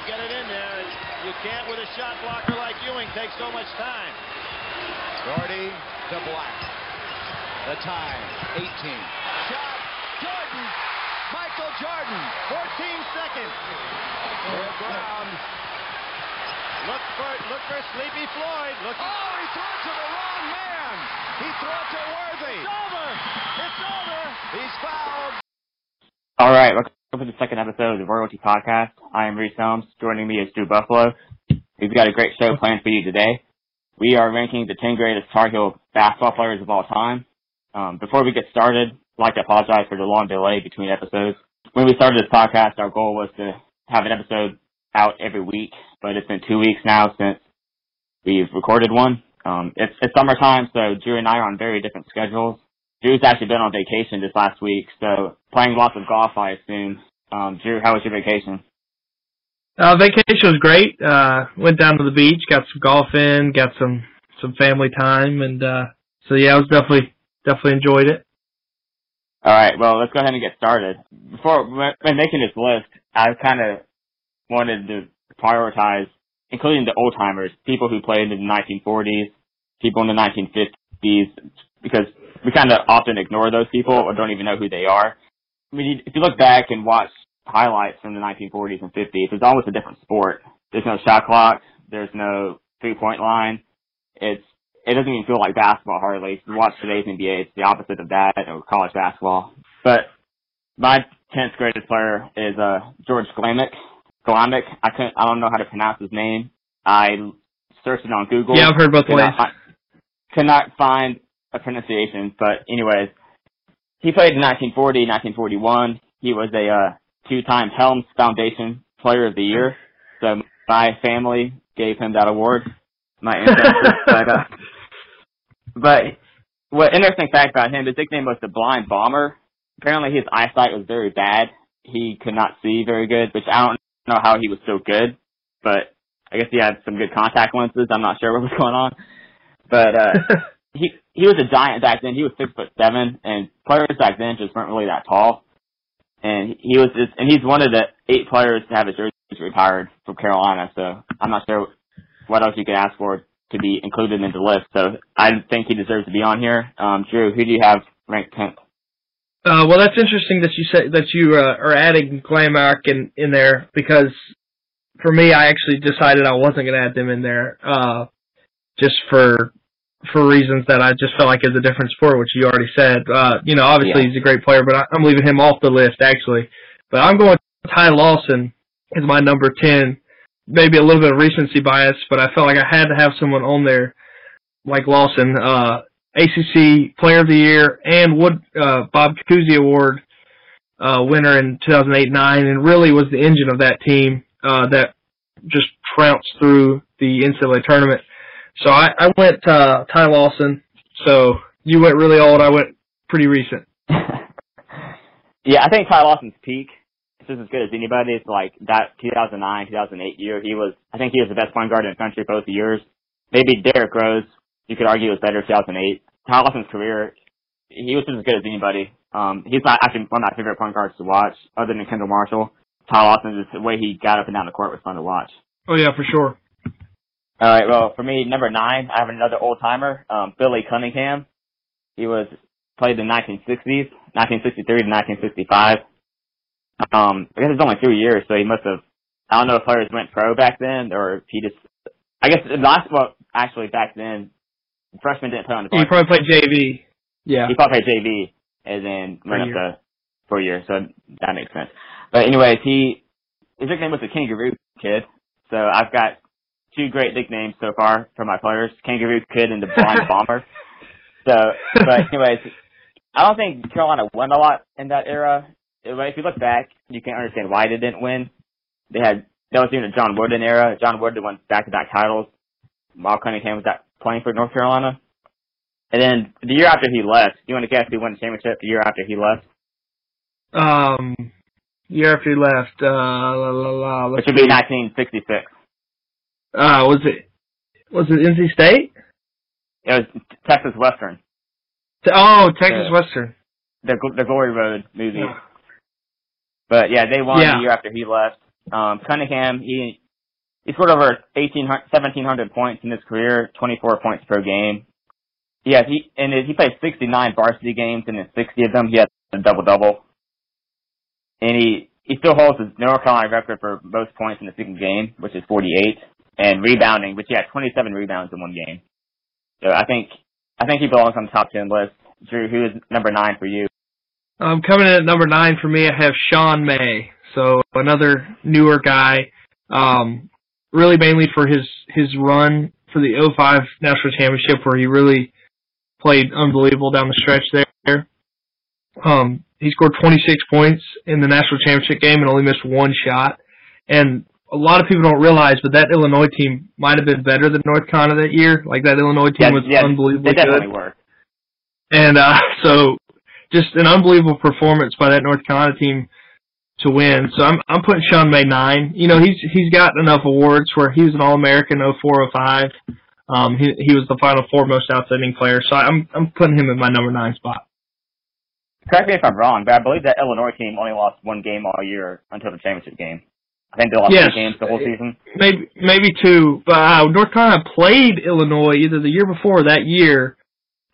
to get it in there. You can't with a shot blocker like Ewing take so much time. Gordy to Black. The time, 18. Shot, Jordan, Michael Jordan, 14 seconds. Brown. Look for look for Sleepy Floyd. Look. Oh, he threw it to the wrong man. He threw it to Worthy. It's over. It's over. He's fouled. All right, welcome to the second episode of the Royalty Podcast. I am Reece Helms. Joining me is Drew Buffalo. We've got a great show planned for you today. We are ranking the 10 greatest Tar Heel basketball players of all time. Um, before we get started, I'd like to apologize for the long delay between episodes. When we started this podcast, our goal was to have an episode out every week, but it's been two weeks now since we've recorded one. Um, it's, it's summertime, so Drew and I are on very different schedules. Drew's actually been on vacation this last week, so playing lots of golf, I assume. Um, Drew, how was your vacation? Uh, vacation was great. Uh, went down to the beach, got some golf in, got some, some family time, and, uh, so yeah, I was definitely, definitely enjoyed it. All right, well, let's go ahead and get started. Before when making this list, I kind of wanted to prioritize, including the old timers, people who played in the 1940s, people in the 1950s, because we kind of often ignore those people or don't even know who they are. I mean, if you look back and watch highlights from the 1940s and 50s, it's almost a different sport. There's no shot clock. There's no three point line. It's it doesn't even feel like basketball hardly. If you watch today's NBA, it's the opposite of that, or college basketball. But my 10th greatest player is uh George Glamack. Glamack. I couldn't. I don't know how to pronounce his name. I searched it on Google. Yeah, I've heard both could ways. not, could not find a pronunciation, but anyways, he played in 1940, 1941. He was a uh, two-time Helms Foundation Player of the Year. So my family gave him that award. My ancestors, but, uh, but what interesting fact about him, his nickname was the Blind Bomber. Apparently, his eyesight was very bad. He could not see very good, which I don't know how he was so good, but I guess he had some good contact lenses. I'm not sure what was going on, but uh, he he was a giant back then. He was six foot seven, and players back then just weren't really that tall. And he was just, and he's one of the eight players to have his jersey retired from Carolina. So I'm not sure what else you could ask for to be included in the list. So I think he deserves to be on here. Um, Drew, who do you have ranked tenth? Uh, well, that's interesting that you said that you uh, are adding Glamack in in there because for me, I actually decided I wasn't going to add them in there, uh, just for for reasons that I just felt like is a different sport, which you already said. Uh, you know, obviously Yeah. he's a great player, but I, I'm leaving him off the list actually. But I'm going Ty Lawson is my number ten. Maybe a little bit of recency bias, but I felt like I had to have someone on there like Lawson. Uh, ACC Player of the Year and Wood uh, Bob Cousy Award uh, winner in 2008-9, and really was the engine of that team uh, that just trounced through the NCAA tournament. So I, I went uh, Ty Lawson. So you went really old. I went pretty recent. yeah, I think Ty Lawson's peak is just as good as anybody. It's like that 2009, 2008 year. He was, I think he was the best point guard in the country both years. Maybe Derrick Rose, you could argue was better 2008. Ty Lawson's career, he was just as good as anybody. Um, he's not actually one of my favorite point guards to watch, other than Kendall Marshall. Ty Lawson, just the way he got up and down the court was fun to watch. Oh yeah, for sure. All right. Well, for me, number nine, I have another old timer, um, Billy Cunningham. He was played in the 1960s, 1963 to 1965. Um, I guess it's only three years, so he must have. I don't know if players went pro back then, or if he just. I guess the last well, actually back then, freshmen didn't play on the. He varsity. probably played JV. Yeah. He probably played JV and then For went up year. to for a year, so that makes sense. But anyways, he his nickname was the Kangaroo Kid. So I've got two great nicknames so far for my players: Kangaroo Kid and the Blind Bomber. So, but anyways, I don't think Carolina won a lot in that era. If you look back, you can understand why they didn't win. They had that was during the John Wooden era. John Wooden won back-to-back titles. while Cunningham was playing for North Carolina. And then the year after he left, you want to guess who won the championship the year after he left? Um, year after he left, uh, la la la. Which would be 1966. Uh, was it was it NC State? It was Texas Western, Oh, Texas Yeah. Western. the the Glory Road movie. Yeah. But yeah, they won Yeah. the year after he left. Um, Cunningham, he he scored over 18, 1,700 points in his career, 24 points per game. Yeah, he and he played 69 varsity games, and in 60 of them he had a double double. And he he still holds his North Carolina record for most points in a single game, which is 48, and rebounding, he had 27 rebounds in one game. So I think I think he belongs on the top 10 list. Drew, who is number nine for you? Um, coming in at number nine for me, I have Sean May. So another newer guy. Um, really mainly for his his run for the 05 national championship where he really played unbelievable down the stretch there. Um, he scored 26 points in the national championship game and only missed one shot. And a lot of people don't realize, but that Illinois team might have been better than North Carolina that year. Like that Illinois team Yeah, was yeah, unbelievably They definitely good. were. And uh, so, just an unbelievable performance by that North Carolina team to win. So I'm I'm putting Sean May nine. You know he's he's got enough awards where he was an All American 0405. Um, he he was the Final Four most outstanding player. So I'm I'm putting him in my number nine spot. Correct me if I'm wrong, but I believe that Illinois team only lost one game all year until the championship game. I think they lost Yes. two games the whole season. Maybe maybe two, but uh, North Carolina played Illinois either the year before or that year.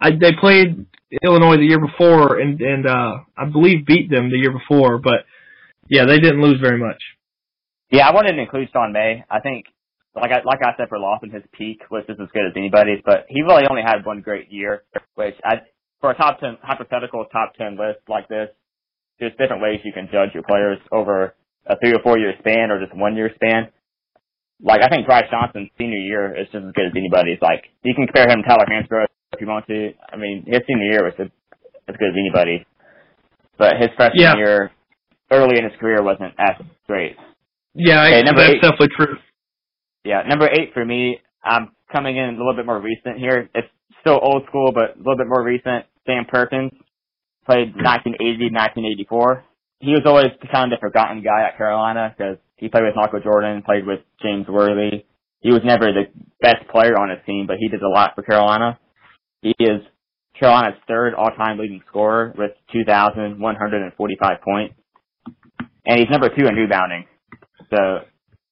I, they played Illinois the year before and and uh, I believe beat them the year before, but yeah, they didn't lose very much. Yeah, I wanted to include Sean May. I think, like I like I said for Lawson, his peak was just as good as anybody's, but he really only had one great year. Which I, for a top ten hypothetical top ten list like this, there's different ways you can judge your players over a three or four year span or just one year span. Like I think Brice Johnson's senior year is just as good as anybody's. Like you can compare him to Tyler Hansbrough if you want to. I mean, his senior year was as as good as anybody, but his freshman Yeah. year, early in his career, wasn't as great. Yeah, I- number that's eight. definitely true. Yeah, number eight for me, I'm coming in a little bit more recent here. It's still old school, but a little bit more recent. Sam Perkins played 1980, 1984. He was always kind of the forgotten guy at Carolina because he played with Michael Jordan, played with James Worthy. He was never the best player on his team, but he did a lot for Carolina. He is Carolina's third all-time leading scorer with 2,145 points. And he's number two in rebounding. So,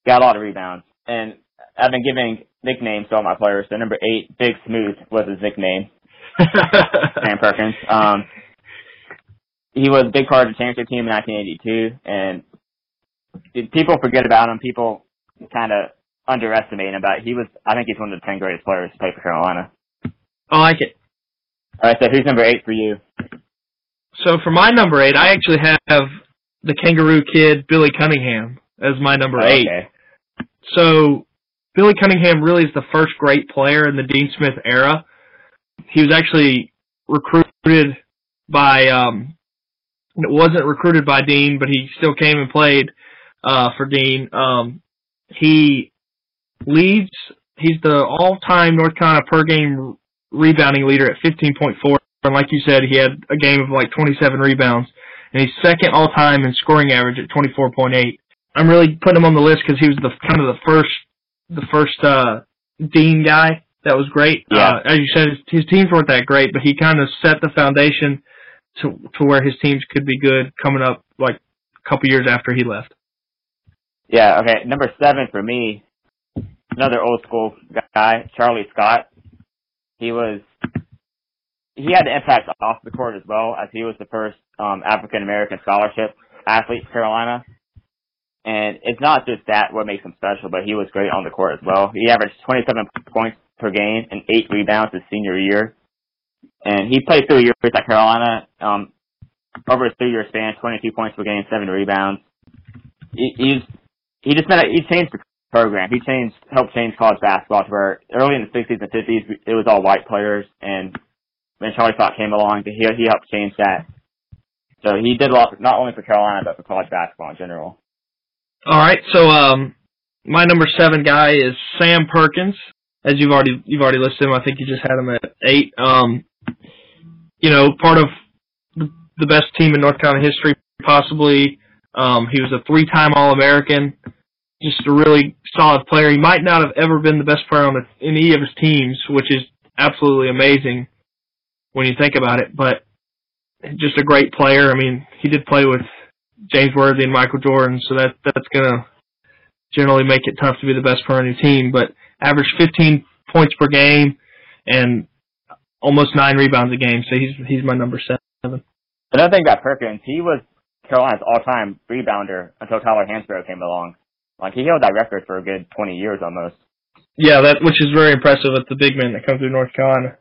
got a lot of rebounds. And I've been giving nicknames to all my players. So number eight, Big Smooth was his nickname, Sam Perkins. Um, he was a big part of the championship team in 1982, and people forget about him. People kind of underestimate him. But he was, I think he's one of the ten greatest players to play for Carolina. I like it. All right, so who's number eight for you? So for my number eight, I actually have the Kangaroo Kid, Billy Cunningham, as my number Oh, eight. Okay. So Billy Cunningham really is the first great player in the Dean Smith era. He was actually recruited by um wasn't recruited by Dean, but he still came and played uh for Dean. Um he leads he's the all time North Carolina per game rebounding leader at fifteen point four and like you said, he had a game of like twenty seven rebounds. And he's second all time in scoring average at twenty four point eight. I'm really putting him on the list because he was the kind of the first, the first uh, Dean guy that was great. Yeah. Uh, as you said, his, his teams weren't that great, but he kind of set the foundation to to where his teams could be good coming up like a couple years after he left. Yeah, okay. Number seven for me, another old school guy, Charlie Scott. He was, he had the impact off the court as well, as he was the first um, African American scholarship athlete for Carolina. And it's not just that what makes him special, but he was great on the court as well. He averaged 27 points per game and eight rebounds his senior year. And he played three years at Carolina. Um, over his three-year span, 22 points per game, seven rebounds. He, he's he just meant he changed the program. He changed helped change college basketball to where early in the 60s and 50s it was all white players, and when Charlie Scott came along, he he helped change that. So he did a lot not only for Carolina but for college basketball in general. All right, so um, my number seven guy is Sam Perkins. As you've already you've already listed him, I think you just had him at eight. Um, you know, part of the, best team in North Carolina history, possibly. Um, he was a three-time All-American. Just a really solid player. He might not have ever been the best player on the, any of his teams, which is absolutely amazing when you think about it. But just a great player. I mean, he did play with James Worthy and Michael Jordan, so that that's gonna generally make it tough to be the best player on your team, but averaged 15 points per game and almost nine rebounds a game. So he's he's my number seven. Another thing about Perkins, he was Carolina's all-time rebounder until Tyler Hansbrough came along. Like he held that record for a good 20 years almost. Yeah, that which is very impressive with the big men that come through North Carolina.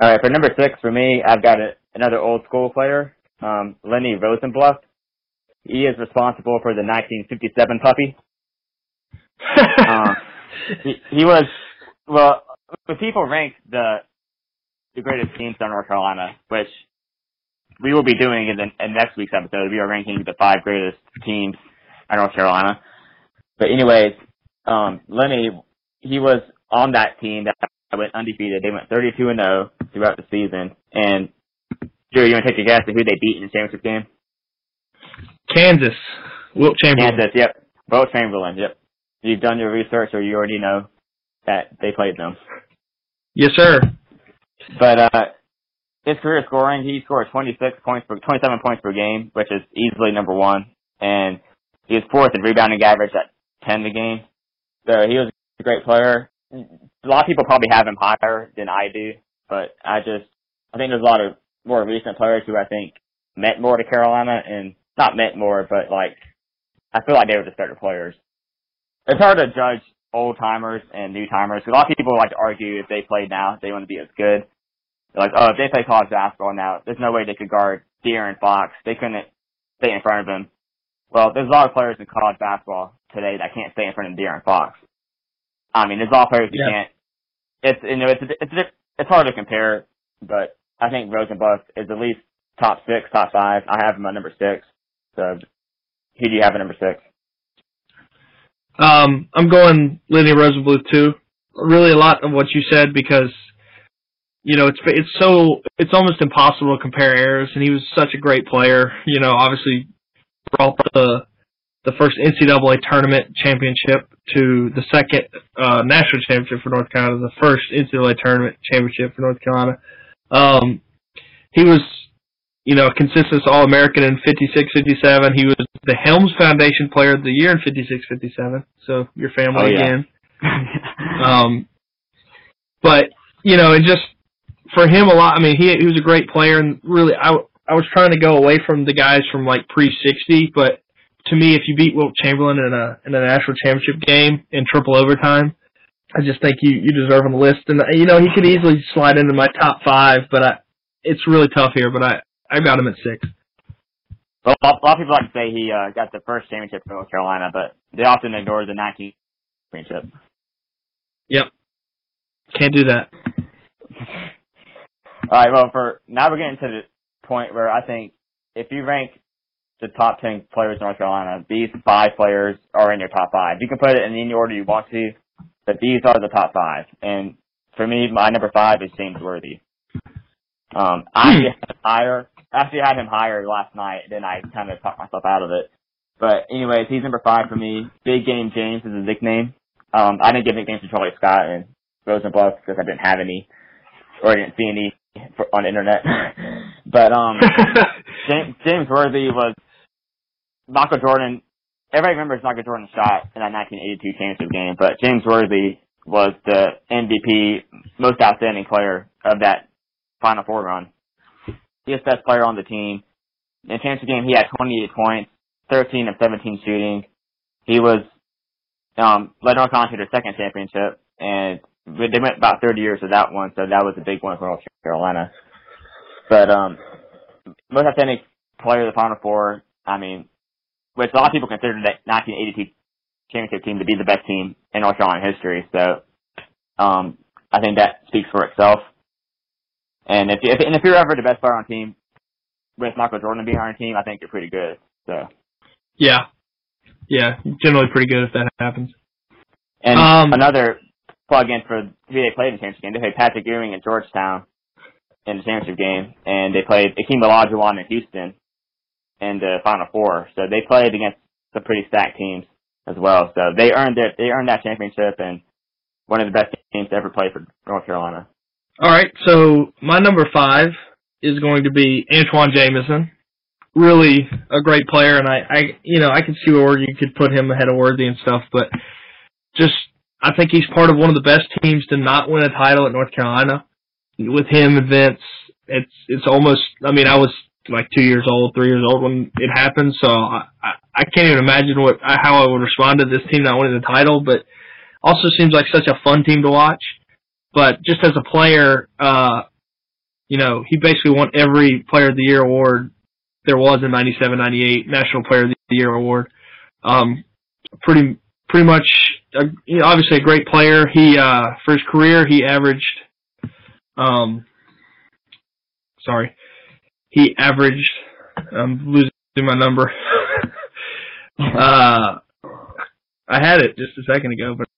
All right, for number six for me, I've got a, another old school player, um, Lenny Rosenbluth. He is responsible for the 1957 puppy. um, he, he was well. When people rank the the greatest teams in North Carolina, which we will be doing in, the, in next week's episode. We are ranking the five greatest teams in North Carolina. But anyways, um, Lenny, he was on that team that went undefeated. They went 32 and 0 throughout the season. And Drew, you want to take a guess at who they beat in the championship game? Kansas. Wilt Chamberlain. Kansas, yep. Wilt Chamberlain, yep. You've done your research or you already know that they played them. Yes, sir. But uh his career scoring, he scored 26 points per 27 points per game, which is easily number one, and he was fourth in rebounding average at 10 a game. So he was a great player. A lot of people probably have him higher than I do, but I just I think there's a lot of more recent players who I think meant more to Carolina and not meant more, but like I feel like they were just better players. It's hard to judge old timers and new timers. A lot of people like to argue if they played now, they want to be as good. They're like, oh, if they play college basketball now, there's no way they could guard De'Aaron Fox. They couldn't stay in front of him. Well, there's a lot of players in college basketball today that can't stay in front of De'Aaron Fox. I mean, there's a lot of players who Yeah. can't. It's you know it's it's it's hard to compare, but I think Rosenbluth is at least top six, top five. I have him at number six. So, who do you have at number six? Um, I'm going Lenny Rosenbluth too. Really, a lot of what you said because you know it's it's so it's almost impossible to compare eras, and he was such a great player. You know, obviously brought the the first NCAA tournament championship to the second uh, national championship for North Carolina, the first NCAA tournament championship for North Carolina. Um, he was, you know, a consistent All American in 56 57. He was the Helms Foundation Player of the Year in 56 57. So your family Oh, yeah. again. Um, but you know, it just for him a lot. I mean, he he was a great player, and really, I I was trying to go away from the guys from like pre sixty, but to me, if you beat Wilt Chamberlain in a in a national championship game in triple overtime, I just think you you deserve on the list. And you know, he could easily slide into my top five, but I it's really tough here. But I I got him at six. Well, a lot of people like to say he uh, got the first championship for North Carolina, but they often ignore the 19 championship. Yep, can't do that. All right, well, for now we're getting to the point where I think if you rank the top 10 players in North Carolina, these five players are in your top five. You can put it in any order you want to, but these are the top five. And for me, my number five is James Worthy. Um, I actually had Actually had him higher last night. Then I kind of talked myself out of it. But anyways, he's number five for me. Big Game James is his nickname. Um, I didn't give nicknames to Charlie Scott and Rosenbluth because I didn't have any or I didn't see any for, on the internet. but um, James, James Worthy was Michael Jordan. Everybody remembers Michael Jordan's shot in that 1982 championship game, but James Worthy was the MVP, most outstanding player of that Final Four run. Was best player on the team. In the championship game, he had 28 points, 13 of 17 shooting. He was um, led North Carolina to their second championship, and they went about 30 years with that one, so that was a big one for North Carolina. But um, most outstanding player of the Final Four, I mean, which a lot of people consider that 1982 championship team to be the best team in North Carolina history. So um, I think that speaks for itself. And if, if and if you're ever the best player on team with Michael Jordan being on your team, I think you're pretty good. So yeah, yeah, generally pretty good if that happens. and Um, another plug in for who they played in the championship game. They played Patrick Ewing in Georgetown in the championship game, and they played Akeem Olajuwon in Houston in the Final Four. So they played against some pretty stacked teams as well. So they earned it. They earned that championship, and one of the best teams to ever play for North Carolina. All right, so my number five is going to be Antawn Jamison. really a great player, and I, I, you know, I can see where you could put him ahead of Worthy and stuff, but just I think he's part of one of the best teams to not win a title at North Carolina. With him and Vince, it's it's almost. I mean, I was like two years old, three years old when it happened, so I I can't even imagine what how I would respond to this team not winning the title. But also seems like such a fun team to watch. But just as a player, uh, you know, he basically won every Player of the Year award there was in '97, '98 National Player of the Year award. Um, pretty pretty much, know, obviously a great player. He uh, for his career he averaged, um, sorry, he averaged. I'm losing my number. uh, I had it just a second ago, but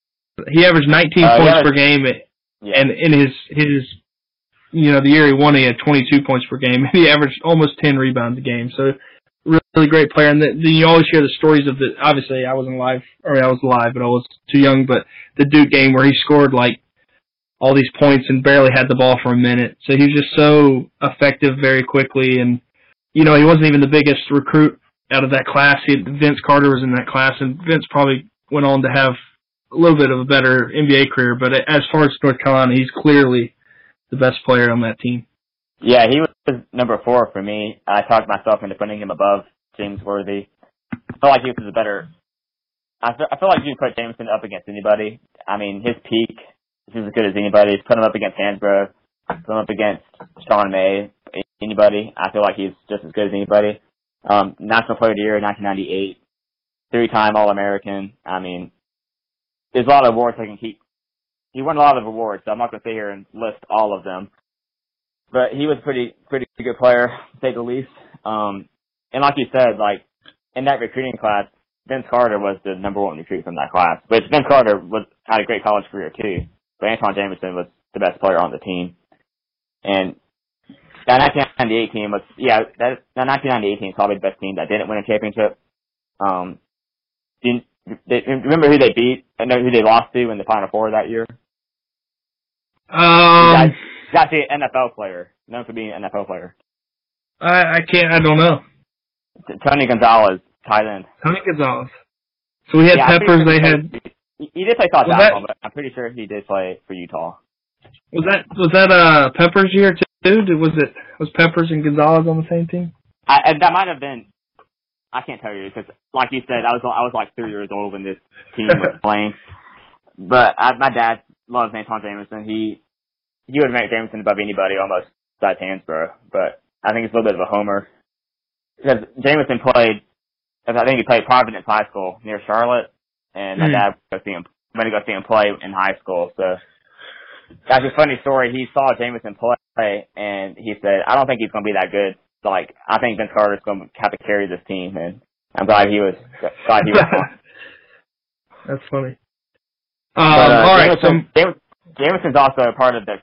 he averaged 19 uh, points yeah. per game, yeah. and in his his you know the year he won, he had 22 points per game, he averaged almost 10 rebounds a game. So really great player. And then you always hear the stories of the. Obviously, I wasn't alive, or I was alive, but I was too young. But the Duke game where he scored like all these points and barely had the ball for a minute. So he was just so effective very quickly, and you know he wasn't even the biggest recruit out of that class. He, Vince Carter was in that class, and Vince probably went on to have a little bit of a better NBA career. But as far as North Carolina, he's clearly the best player on that team. Yeah, he was number four for me. I talked myself into putting him above James Worthy. I feel like he was a better. I feel, I feel like you put Jamison up against anybody. I mean, his peak is as good as anybody. Put him up against Hansbrough. Put him up against Sean May. Anybody. I feel like he's just as good as anybody. Um, National Player of the Year, in 1998. Three-time All-American. I mean, there's a lot of awards I can keep. He won a lot of awards, so I'm not going to sit here and list all of them but he was pretty pretty good player, to say the least. Um, and like you said, like in that recruiting class, Vince Carter was the number one recruit from that class. But Vince Carter was had a great college career too. But Antawn Jamison was the best player on the team. And that 1998 team was yeah that that 1998 team is probably the best team that didn't win a championship. Um, you, they, remember who they beat? and know who they lost to in the Final Four that year. Um. He's actually an NFL player, known for being an NFL player. I I can't. I don't know. Tony Gonzalez, tight end. Tony Gonzalez. So we had yeah, Peppers. Sure they had. He, he did play college basketball, but I'm pretty sure he did play for Utah. Was that was that uh Peppers year too? Was it was Peppers and Gonzalez on the same team? I, that might have been. I can't tell you because, like you said, I was I was like three years old when this team was playing. But I, my dad loves Antawn Jamison. He he would rank Jamison above anybody almost besides Hansbrough, but I think it's a little bit of a homer because Jamison played. I think he played Providence High School near Charlotte, and my mm. dad went to see him went to go see him play in high school. So that's a funny story. He saw Jamison play, and he said, "I don't think he's going to be that good. Like I think Vince Carter's going to have to carry this team." And I'm glad he was glad he was. that's funny. Um, but, uh, all right, Jamison, so Jamison's also a part of the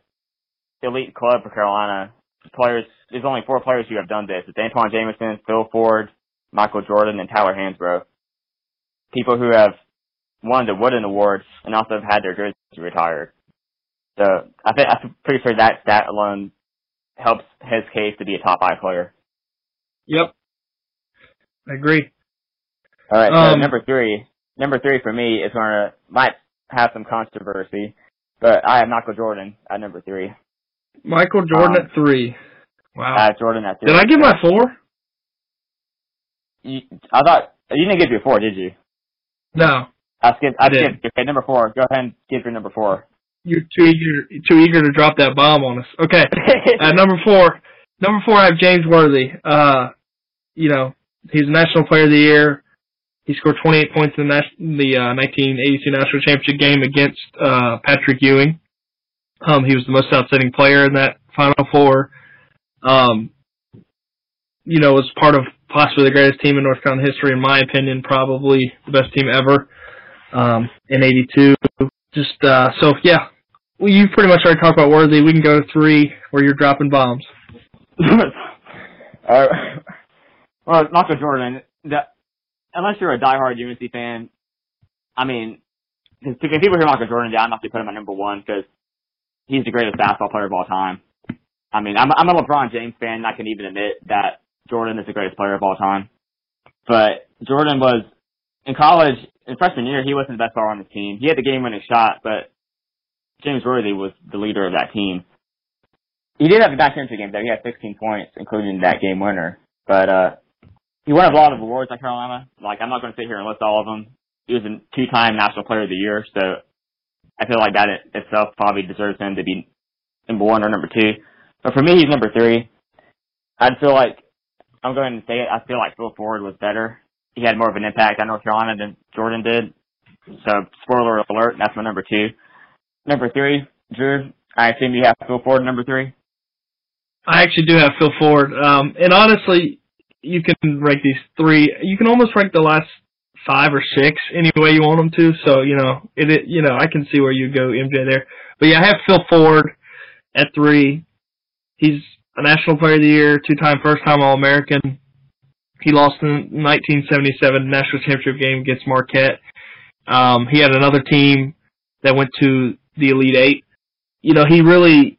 elite club for Carolina. Players, there's only four players who have done this. It's Antawn Jamison, Phil Ford, Michael Jordan, and Tyler Hansbrough. People who have won the Wooden Award and also have had their jersey retired. So I think I'm pretty sure that stat alone helps his case to be a top five player. Yep, I agree. All right, so um, number three, number three for me is going to might have some controversy, but I have Michael Jordan at number three. Michael Jordan um, at three. Wow. Uh, Jordan at three. Did I get my four? You, I thought you didn't give your four, did you? No. I skipped. I, I skipped. Okay, number four. Go ahead and give your number four. You're too eager, too eager to drop that bomb on us. Okay. At number four, number four, I have James Worthy. Uh, you know, he's National Player of the Year. He scored 28 points in the, the uh, 1982 National Championship game against uh, Patrick Ewing. Um, he was the most outstanding player in that Final Four. Um, you know, was part of possibly the greatest team in North Carolina history, in my opinion, probably the best team ever um, in '82. Just uh, so, yeah, well, you pretty much already talked about Worthy. We can go to three where you're dropping bombs. uh, well, Michael Jordan. The, unless you're a diehard UNC fan, I mean, because people hear Michael Jordan, yeah, I'm not going to put him at number one because he's the greatest basketball player of all time. I mean, I'm, I'm a LeBron James fan. I can even admit that Jordan is the greatest player of all time. But Jordan was in college in freshman year. He wasn't the best player on the team. He had the game-winning shot, but James Worthy was the leader of that team. He did have a back championship game though. He had 16 points, including that game winner. But uh, he won a lot of awards at Carolina. Like I'm not going to sit here and list all of them. He was a two-time National Player of the Year, so I feel like that itself probably deserves him to be number one or number two. But for me, he's number three. I'd feel like I'm going to say it. I feel like Phil Ford was better. He had more of an impact on North Carolina than Jordan did. So spoiler alert, that's my number two. Number three, Drew. I assume you have Phil Ford number three. I actually do have Phil Ford. Um, and honestly, you can rank these three. You can almost rank the last five or six any way you want them to. So you know, it, it you know I can see where you go MJ there. But yeah, I have Phil Ford at three. He's a National Player of the Year, two-time first-time All-American. He lost in 1977 national championship game against Marquette. Um, he had another team that went to the Elite Eight. You know, he really,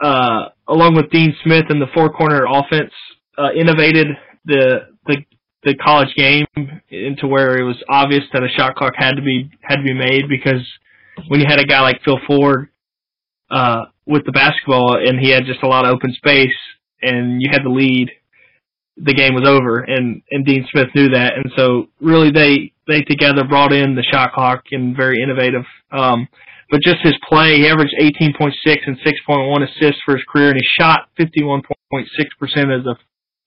uh, along with Dean Smith and the four-corner offense, uh, innovated the the the college game into where it was obvious that a shot clock had to be had to be made because when you had a guy like Phil Ford uh, with the basketball and he had just a lot of open space and you had the lead, the game was over and and Dean Smith knew that and so really they they together brought in the shot clock and very innovative. Um, but just his play, he averaged 18.6 and 6.1 assists for his career, and he shot 51.6% as a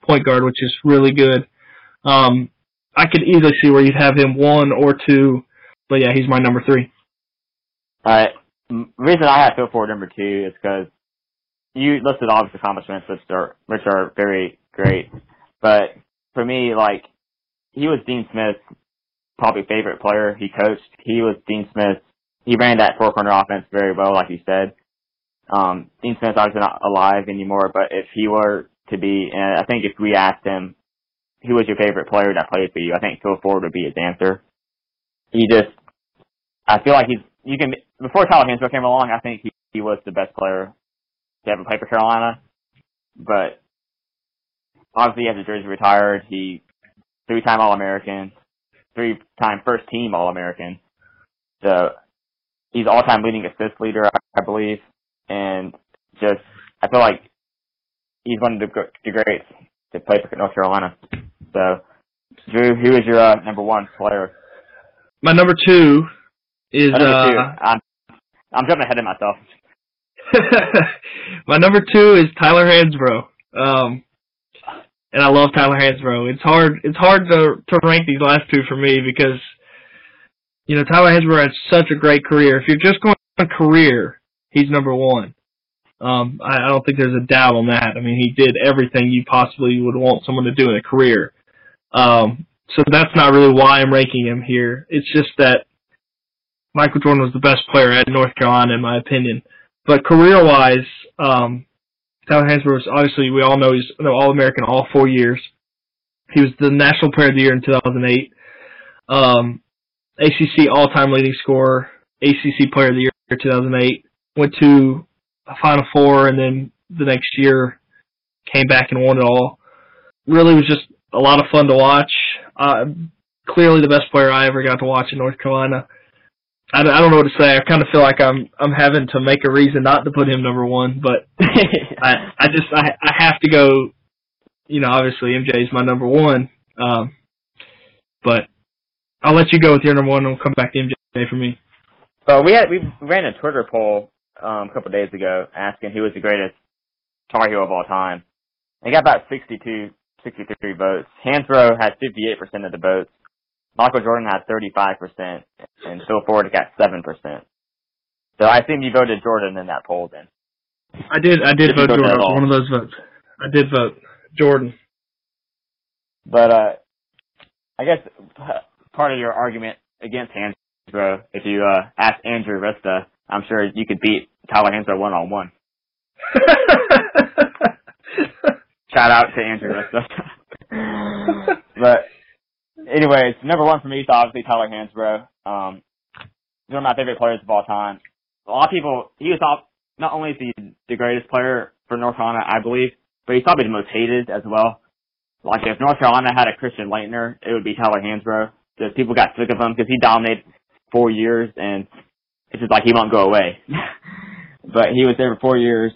point guard, which is really good. Um, I could easily see where you'd have him one or two, but yeah, he's my number three. All right. Reason I have Phil Ford number two is because you listed all his accomplishments, which are which are very great. But for me, like he was Dean Smith's probably favorite player he coached. He was Dean Smith. He ran that four corner offense very well, like you said. Um, Dean Smith's obviously not alive anymore, but if he were to be, and I think if we asked him who was your favorite player that played for you, I think Phil Ford would be his answer. He just, I feel like he's, you can, before Tyler Hansbrough came along, I think he, he was the best player to ever play for Carolina. But obviously, as a jersey retired, he three-time All-American, three-time first-team All-American. So he's all-time leading assist leader, I believe, and just I feel like he's one of the, the greats to play for North Carolina. So, Drew, who is your uh, number one player? My number two is. My number uh, two. I'm, I'm jumping ahead of myself. my number two is Tyler Hansbrough. Um, and I love Tyler Hansbrough. It's hard. It's hard to to rank these last two for me because, you know, Tyler Hansbrough had such a great career. If you're just going on a career, he's number one. Um, I, I don't think there's a doubt on that. I mean, he did everything you possibly would want someone to do in a career. Um, so that's not really why I'm ranking him here. It's just that Michael Jordan was the best player at North Carolina, in my opinion. But career-wise, um, Tyler Hansbrough was obviously we all know he's an All-American all four years. He was the National Player of the Year in 2008, um, ACC all-time leading scorer, ACC Player of the Year 2008. Went to a Final Four, and then the next year came back and won it all. Really was just a lot of fun to watch. Uh, clearly the best player I ever got to watch in North Carolina. I, I don't know what to say. I kind of feel like I'm I'm having to make a reason not to put him number one, but I I just I I have to go. You know, obviously MJ is my number one, um, but I'll let you go with your number one, and we'll come back to MJ for me. So we had we ran a Twitter poll um, a couple of days ago asking who was the greatest Tar Heel of all time. They got about 62, 63 votes. Hansbrough had 58% of the votes. Michael Jordan had 35%, and Phil Ford got 7%. So I assume you voted Jordan in that poll then. I did. I did Did vote Jordan. One of those votes. I did vote Jordan. But uh, I guess part of your argument against Hansbrough, if you uh, ask Andrew Rista, I'm sure you could beat Tyler Hansbrough one on one. Shout out to Andrew Rista. but anyways, number one for me is obviously Tyler Hansbrough. Um, he's one of my favorite players of all time. A lot of people, he was off, not only is he the greatest player for North Carolina, I believe, but he's probably the most hated as well. like if North Carolina had a Christian Laettner, it would be Tyler Hansbrough. Because people got sick of him because he dominated four years, and it's just like he won't go away. but he was there for four years.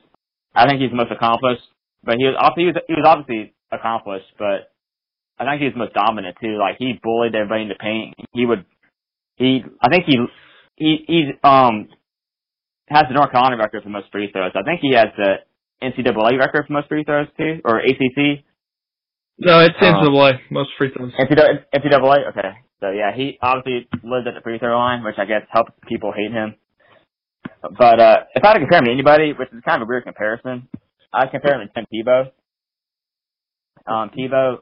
I think he's the most accomplished. But he was also he was he was obviously accomplished, but I think he was most dominant too. Like he bullied everybody in the paint. He would he I think he he he's um has the North Carolina record for most free throws. I think he has the NCAA record for most free throws too, or ACC. No, it's Um, NCAA. Most free throws. NCAA, NCAA. Okay, so yeah, he obviously lived at the free throw line, which I guess helps people hate him. But uh if I had to compare him to anybody, which is kind of a weird comparison, I'd compare him to Tim Tebow. Um, Tebow,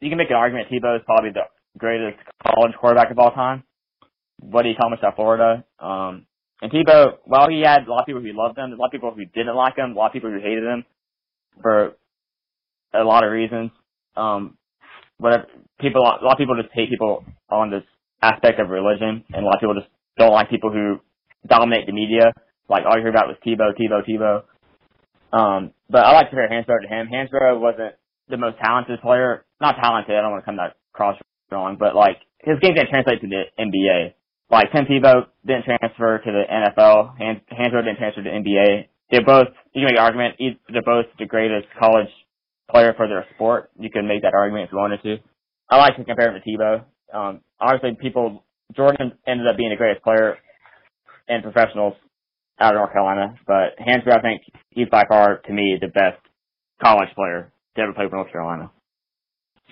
you can make an argument Tebow is probably the greatest college quarterback of all time. What he accomplished at Florida. Um, and Tebow, while he had a lot of people who loved him, a lot of people who didn't like him, a lot of people who hated him for a lot of reasons. Um, whatever people, a lot of people just hate people on this aspect of religion, and a lot of people just don't like people who dominate the media. Like all you heard about was Tebow, Tebow, Tebow. Um, but I like to compare Hansbrough to him. Hansbrough wasn't the most talented player. Not talented. I don't want to come that cross wrong, but like his game didn't translate to the NBA. Like Tim Tebow didn't transfer to the NFL. Hans, Hansbrough didn't transfer to the NBA. They're both. You can make an argument. They're both the greatest college player for their sport. You can make that argument if you wanted to. I like to compare him to Tebow. Um, obviously, people. Jordan ended up being the greatest player in professionals out of North Carolina, but Hansbrough, I think he's by far to me the best college player to ever play for North Carolina.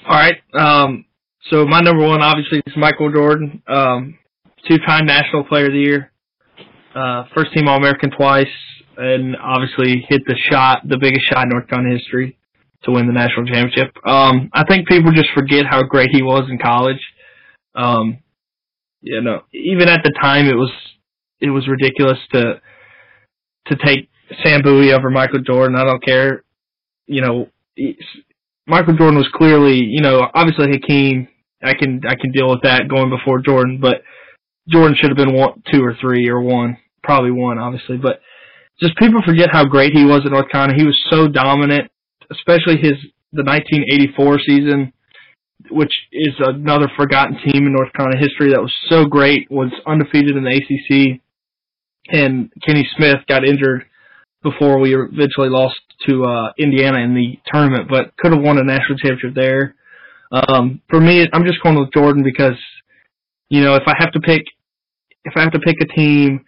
All right. Um, so my number one obviously is Michael Jordan, um, two-time National Player of the Year, uh, first team All-American twice, and obviously hit the shot, the biggest shot in North Carolina history to win the national championship. Um, I think people just forget how great he was in college. Um, you know, even at the time, it was it was ridiculous to to take Sam Bowie over Michael Jordan. I don't care. You know, Michael Jordan was clearly, you know, obviously Hakeem. I can I can deal with that going before Jordan, but Jordan should have been one, two or three or one, probably one, obviously. But just people forget how great he was at North Carolina. He was so dominant, especially his the 1984 season, which is another forgotten team in North Carolina history that was so great. Was undefeated in the ACC, and Kenny Smith got injured before we eventually lost to uh, Indiana in the tournament, but could have won a national championship there. Um, for me, I'm just going with Jordan because, you know, if I have to pick, if I have to pick a team,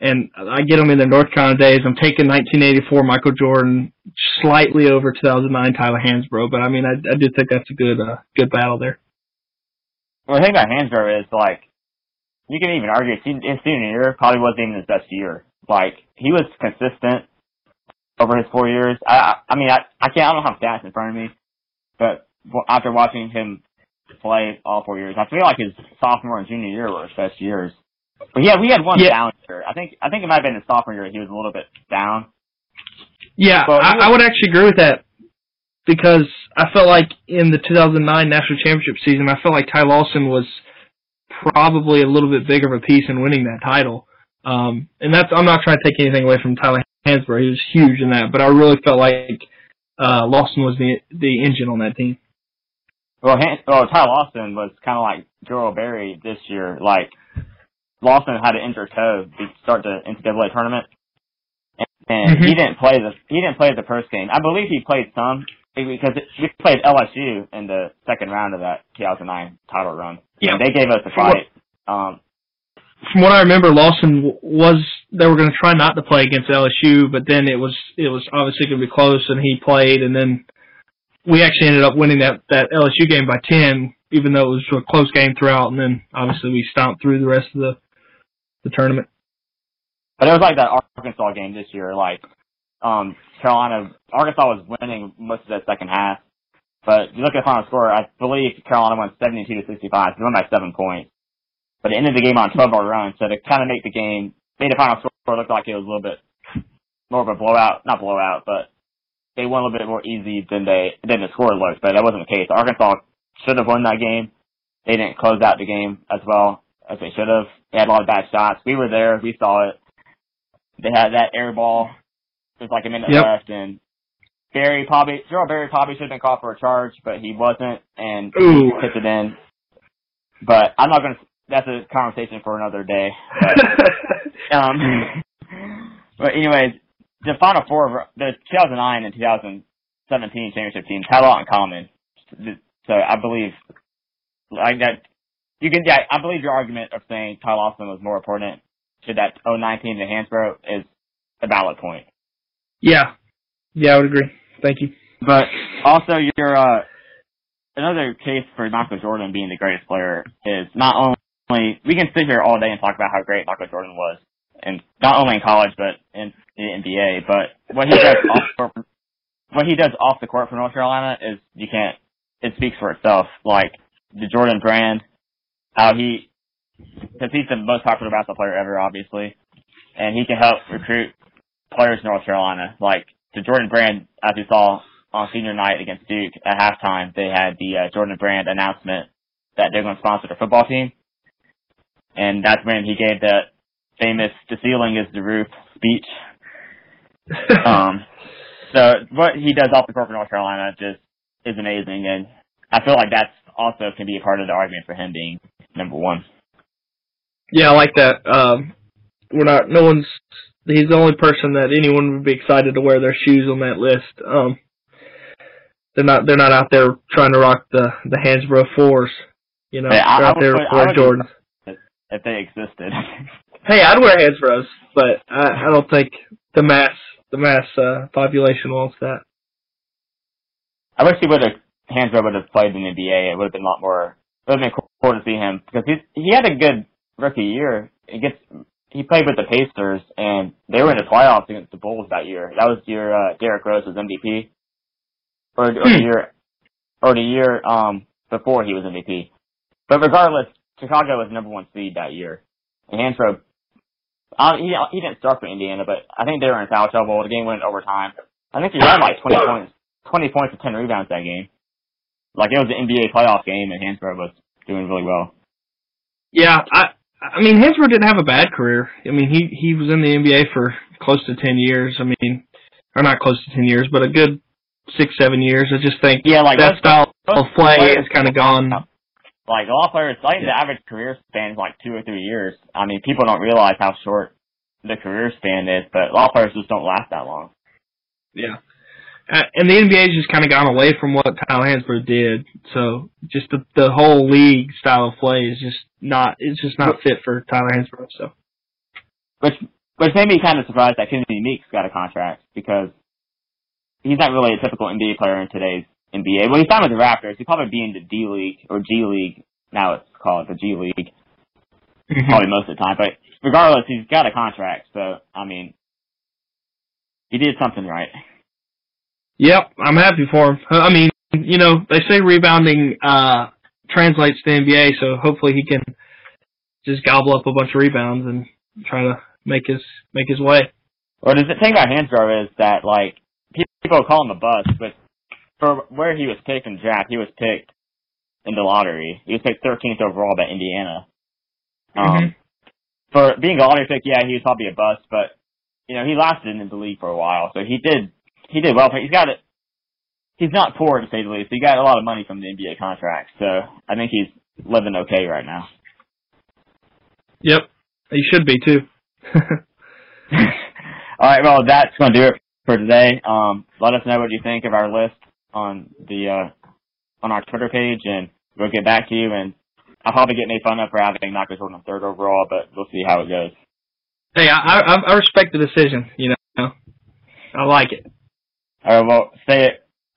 and I get them in the North Carolina days, I'm taking 1984 Michael Jordan slightly over 2009 Tyler Hansbrough, but I mean, I, I do think that's a good, uh, good battle there. Well, the thing about Hansbrough is like, you can even argue his senior year probably wasn't even his best year. Like he was consistent over his four years. I I I mean I I can't I don't have stats in front of me, but after watching him play all four years, I feel like his sophomore and junior year were his best years. But yeah, we had one Yeah. down year. I think I think it might have been his sophomore year. He was a little bit down. Yeah, I, was- I would actually agree with that because I felt like in the 2009 national championship season, I felt like Ty Lawson was probably a little bit bigger of a piece in winning that title. Um, and that's I'm not trying to take anything away from Tyler Hansbrough. He was huge in that, but I really felt like uh, Lawson was the the engine on that team. Well, Han- well, Ty Lawson was kind of like Joel Berry this year. Like Lawson had an injured toe to start the NCAA tournament, and, and Mhm. he didn't play the he didn't play the first game. I believe he played some because we played LSU in the second round of that 2009 title run. Yeah. and they gave us a fight. Um, From what I remember, Lawson was they were going to try not to play against LSU, but then it was it was obviously going to be close, and he played, and then we actually ended up winning that that LSU game by ten, even though it was a close game throughout, and then obviously we stomped through the rest of the the tournament. But it was like that Arkansas game this year. Like, um, Carolina, Arkansas was winning most of that second half. But if you look at the final score, I believe Carolina won 72 to 65. They won by seven points. But it ended the game on a 12 hour run. So to kind of make the game, made the final score look like it was a little bit more of a blowout. Not blowout, but they won a little bit more easy than they, than the score looked. But that wasn't the case. Arkansas should have won that game. They didn't close out the game as well as they should have. They had a lot of bad shots. We were there. We saw it. They had that air ball. There's like a minute Yep. left, and Berry probably Joel Berry probably should have been caught for a charge, but he wasn't, and Ooh. tipped it in. But I'm not gonna. That's a conversation for another day. But, um, but anyways, the final four, of the 2009 and 2017 championship teams had a lot in common. So I believe, like that, you can. Yeah, I believe your argument of saying Ty Lawson was more important to that 09 team than Hansbrough is a valid point. yeah, yeah, I would agree. Thank you. But also, your uh, another case for Michael Jordan being the greatest player is not only we can sit here all day and talk about how great Michael Jordan was, and not only in college but in the NBA. But what he does off the court, what he does off the court for North Carolina is you can't. It speaks for itself. Like the Jordan brand, how he, because he's the most popular basketball player ever, obviously, and he can help recruit players in North Carolina. Like the Jordan brand, as we saw on senior night against Duke at halftime, they had the uh, Jordan Brand announcement that they're going to sponsor the football team, and that's when he gave the famous "the ceiling is the roof" speech. Um, so what he does off the court for North Carolina just is amazing, and I feel like that's also can be a part of the argument for him being number one. yeah, I like that. Um, we're not. No one's. He's the only person that anyone would be excited to wear their shoes on that list. Um, they're not. They're not out there trying to rock the the Hansbrough fours. You know, Hey, I- they're I out would there for would- Jordan. If they existed. Hey, I'd wear Hansbroughs, but I, I don't think the mass the mass uh, population wants that. I wish he would have Hansbrough would have played in the NBA. It would have been a lot more. It would have been cool to see him because he he had a good rookie year. He gets he played with the Pacers and they were in the playoffs against the Bulls that year. That was year uh, Derrick Rose was MVP, or, or the Hmm. year or the year um before he was MVP. But regardless, Chicago was number one seed that year, and Hansbrough. Uh, he he didn't start for Indiana, but I think they were in foul trouble. The game went overtime. I think he had like twenty points, twenty points and ten rebounds that game. Like it was an NBA playoff game, and Hansbrough was doing really well. Yeah, I I mean Hansbrough didn't have a bad career. I mean he he was in the NBA for close to ten years. I mean, or not close to ten years, but a good six seven years. I just think Yeah, like that style of play is kind of gone. Like a lot of players, like think the average career span is like two or three years. I mean, people don't realize how short the career span is, but a lot of players just don't last that long. Yeah. Uh, and the NBA's just kind of gone away from what Tyler Hansbrough did. So just the the whole league style of play is just not it's just not fit for Tyler Hansbrough. So Which which made me kind of surprised that Kennedy Meeks got a contract because he's not really a typical NBA player in today's NBA. Well, he signed with the Raptors. He'd probably be in the D League or G League. Now it's called the G League, probably most of the time. But regardless, he's got a contract. So I mean, he did something right. Yep, I'm happy for him. I mean, you know, they say rebounding uh translates to NBA, so hopefully he can just gobble up a bunch of rebounds and try to make his make his way. Or the thing about Hansbrough is that like people call him a bust, but for where he was picked in draft, he was picked in the lottery. He was picked 13th overall by Indiana. Um, for being a lottery pick, yeah, he was probably a bust, but you know he lasted in the league for a while, so he did he did well. He's got it. He's not poor to say the least. He got a lot of money from the NBA contract, so I think he's living okay right now. Yep, he should be too. All right, well, that's going to do it for today. Um, let us know what you think of our list on the uh, on our Twitter page, and we'll get back to you. And I'll probably get made fun of for having Michael Jordan third overall, but we'll see how it goes. hey, I, I I respect the decision. You know, I like it. All right, well, stay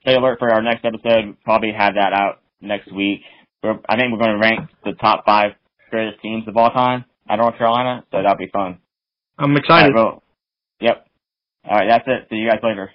stay alert for our next episode. Probably have that out next week. We're, I think we're going to rank the top five greatest teams of all time at North Carolina, so that'll be fun. I'm excited. right, well, yep. All right, that's it. See you guys later.